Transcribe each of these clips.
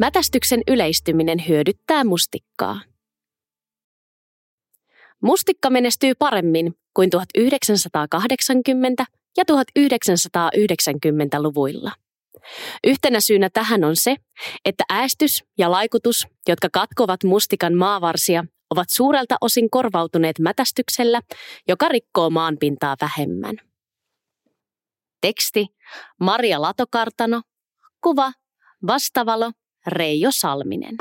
Mätästyksen yleistyminen hyödyttää mustikkaa. Mustikka menestyy paremmin kuin 1980- ja 1990-luvuilla. Yhtenä syynä tähän on se, että äästys ja laikutus, jotka katkovat mustikan maavarsia, ovat suurelta osin korvautuneet mätästyksellä, joka rikkoo maanpintaa vähemmän. Teksti Maria Latokartano, kuva Vastavalo Reijo Salminen.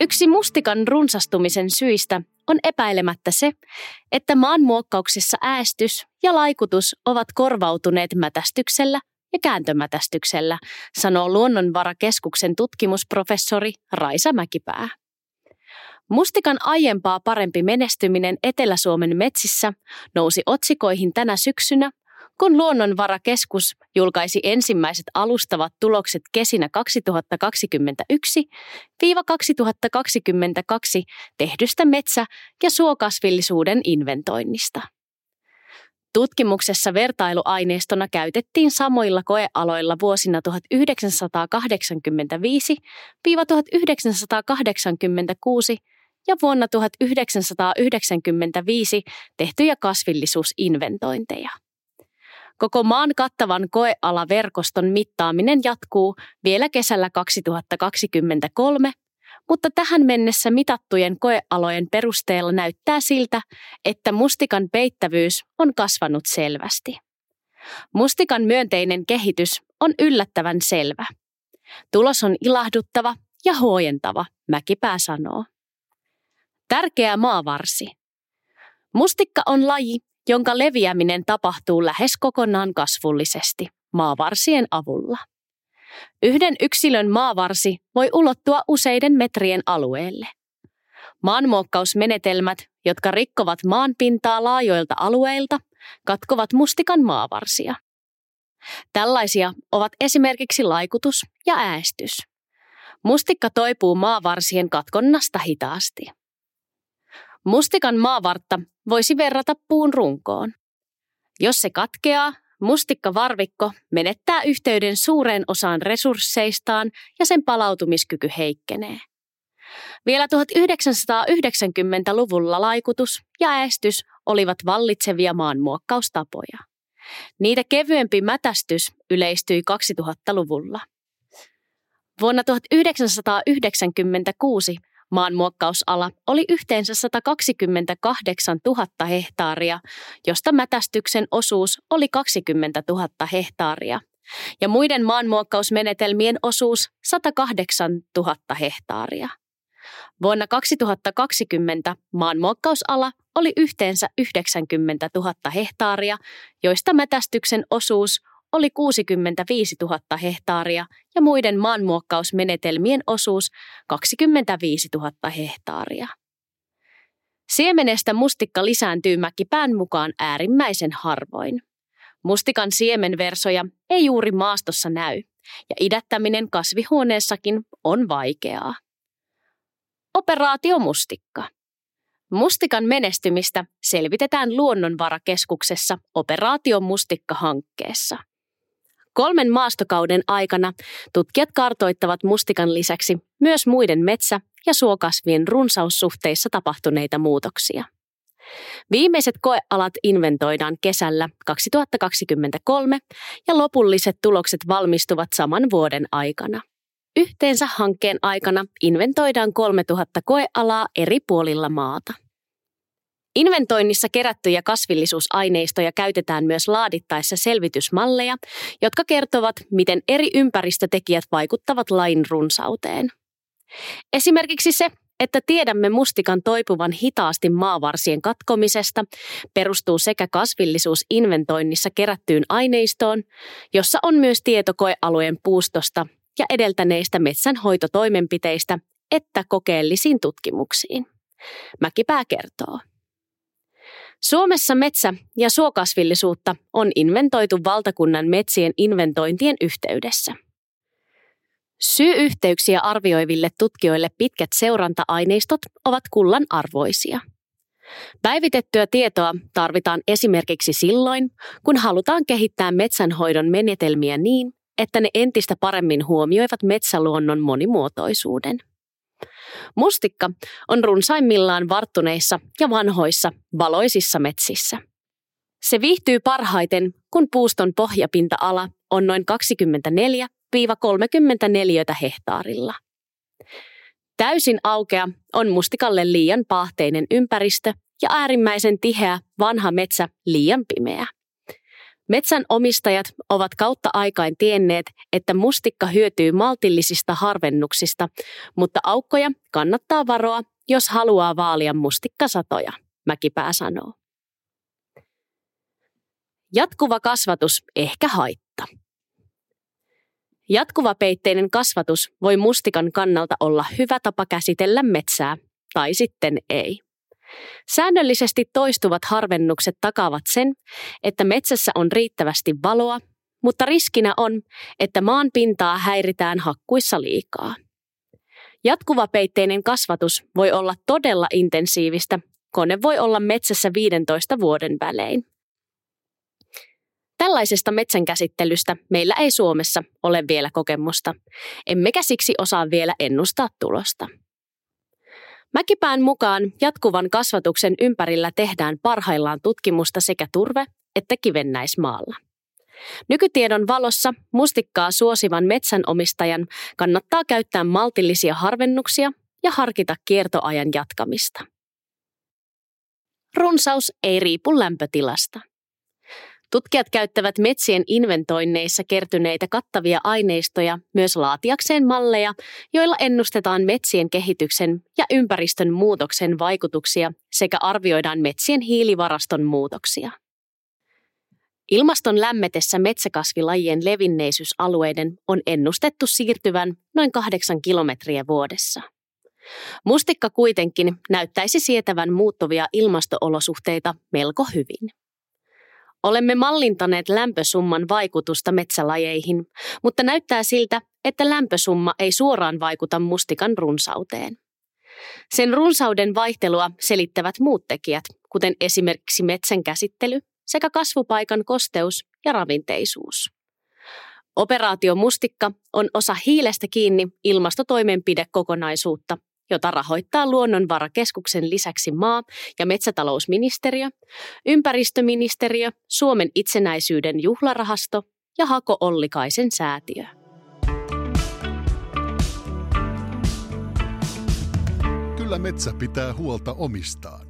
Yksi mustikan runsastumisen syistä on epäilemättä se, että maanmuokkauksessa äästys ja laikutus ovat korvautuneet mätästyksellä ja kääntömätästyksellä, sanoo Luonnonvarakeskuksen tutkimusprofessori Raisa Mäkipää. Mustikan aiempaa parempi menestyminen Etelä-Suomen metsissä nousi otsikoihin tänä syksynä kun Luonnonvarakeskus julkaisi ensimmäiset alustavat tulokset kesinä 2021-2022 tehdystä metsä- ja suokasvillisuuden inventoinnista. Tutkimuksessa vertailuaineistona käytettiin samoilla koealoilla vuosina 1985-1986 ja vuonna 1995 tehtyjä kasvillisuusinventointeja. Koko maan kattavan koealaverkoston mittaaminen jatkuu vielä kesällä 2023, mutta tähän mennessä mitattujen koealojen perusteella näyttää siltä, että mustikan peittävyys on kasvanut selvästi. Mustikan myönteinen kehitys on yllättävän selvä. Tulos on ilahduttava ja huojentava, Mäkipää sanoo. Tärkeä maavarsi. Mustikka on laji, jonka leviäminen tapahtuu lähes kokonaan kasvullisesti maavarsien avulla. Yhden yksilön maavarsi voi ulottua useiden metrien alueelle. Maanmuokkausmenetelmät, jotka rikkovat maanpintaa laajoilta alueilta, katkovat mustikan maavarsia. Tällaisia ovat esimerkiksi laikutus ja äästys. Mustikka toipuu maavarsien katkonnasta hitaasti. Mustikan maavartta voisi verrata puun runkoon. Jos se katkeaa, mustikkavarvikko menettää yhteyden suureen osaan resursseistaan ja sen palautumiskyky heikkenee. Vielä 1990-luvulla laikutus ja äästys olivat vallitsevia maanmuokkaustapoja. Niitä kevyempi mätästys yleistyi 2000-luvulla. Vuonna 1996 Maanmuokkausala oli yhteensä 128 000 hehtaaria, josta mätästyksen osuus oli 20 000 hehtaaria ja muiden maanmuokkausmenetelmien osuus 108 000 hehtaaria. Vuonna 2020 maanmuokkausala oli yhteensä 90 000 hehtaaria, joista mätästyksen osuus oli 65 000 hehtaaria ja muiden maanmuokkausmenetelmien osuus 25 000 hehtaaria. Siemenestä mustikka lisääntyy mäkipään mukaan äärimmäisen harvoin. Mustikan siemenversoja ei juuri maastossa näy, ja idättäminen kasvihuoneessakin on vaikeaa. Operaatio Mustikka. Mustikan menestymistä selvitetään Luonnonvarakeskuksessa Operaatio Mustikka-hankkeessa. Kolmen maastokauden aikana tutkijat kartoittavat mustikan lisäksi myös muiden metsä- ja suokasvien runsaussuhteissa tapahtuneita muutoksia. Viimeiset koealat inventoidaan kesällä 2023 ja lopulliset tulokset valmistuvat saman vuoden aikana. Yhteensä hankkeen aikana inventoidaan 3000 koealaa eri puolilla maata. Inventoinnissa kerättyjä kasvillisuusaineistoja käytetään myös laadittaessa selvitysmalleja, jotka kertovat, miten eri ympäristötekijät vaikuttavat lain runsauteen. Esimerkiksi se, että tiedämme mustikan toipuvan hitaasti maavarsien katkomisesta, perustuu sekä kasvillisuusinventoinnissa kerättyyn aineistoon, jossa on myös tieto koealueen puustosta ja edeltäneistä metsänhoitotoimenpiteistä, että kokeellisiin tutkimuksiin. Mäkipää kertoo. Suomessa metsä- ja suokasvillisuutta on inventoitu valtakunnan metsien inventointien yhteydessä. Syy-yhteyksiä arvioiville tutkijoille pitkät seuranta-aineistot ovat kullan arvoisia. Päivitettyä tietoa tarvitaan esimerkiksi silloin, kun halutaan kehittää metsänhoidon menetelmiä niin, että ne entistä paremmin huomioivat metsäluonnon monimuotoisuuden. Mustikka on runsaimmillaan varttuneissa ja vanhoissa valoisissa metsissä. Se viihtyy parhaiten, kun puuston pohjapinta-ala on noin 24-34 hehtaarilla. Täysin aukea on mustikalle liian paahteinen ympäristö ja äärimmäisen tiheä vanha metsä liian pimeä. Metsän omistajat ovat kautta aikain tienneet, että mustikka hyötyy maltillisista harvennuksista, mutta aukkoja kannattaa varoa, jos haluaa vaalia mustikkasatoja, Mäkipää sanoo. Jatkuva kasvatus ehkä haitta. Jatkuvapeitteinen kasvatus voi mustikan kannalta olla hyvä tapa käsitellä metsää, tai sitten ei. Säännöllisesti toistuvat harvennukset takaavat sen, että metsässä on riittävästi valoa, mutta riskinä on, että maan pintaa häiritään hakkuissa liikaa. Jatkuvapeitteinen kasvatus voi olla todella intensiivistä, kone voi olla metsässä 15 vuoden välein. Tällaisesta metsänkäsittelystä meillä ei Suomessa ole vielä kokemusta, emmekä siksi osaa vielä ennustaa tulosta. Mäkipään mukaan jatkuvan kasvatuksen ympärillä tehdään parhaillaan tutkimusta sekä turve- että kivennäismaalla. Nykytiedon valossa mustikkaa suosivan metsänomistajan kannattaa käyttää maltillisia harvennuksia ja harkita kiertoajan jatkamista. Runsaus ei riipu lämpötilasta. Tutkijat käyttävät metsien inventoinneissa kertyneitä kattavia aineistoja myös laatiakseen malleja, joilla ennustetaan metsien kehityksen ja ympäristön muutoksen vaikutuksia sekä arvioidaan metsien hiilivaraston muutoksia. Ilmaston lämmetessä metsäkasvilajien levinneisyysalueiden on ennustettu siirtyvän noin kahdeksan kilometriä vuodessa. Mustikka kuitenkin näyttäisi sietävän muuttuvia ilmastoolosuhteita melko hyvin. Olemme mallintaneet lämpösumman vaikutusta metsälajeihin, mutta näyttää siltä, että lämpösumma ei suoraan vaikuta mustikan runsauteen. Sen runsauden vaihtelua selittävät muut tekijät, kuten esimerkiksi metsän käsittely sekä kasvupaikan kosteus ja ravinteisuus. Operaatio Mustikka on osa hiilestä kiinni ilmastotoimenpidekokonaisuutta, jota rahoittaa Luonnonvarakeskuksen lisäksi maa- ja metsätalousministeriö, ympäristöministeriö, Suomen itsenäisyyden juhlarahasto ja Hako Ollikaisen säätiö. Kyllä metsä pitää huolta omistaan.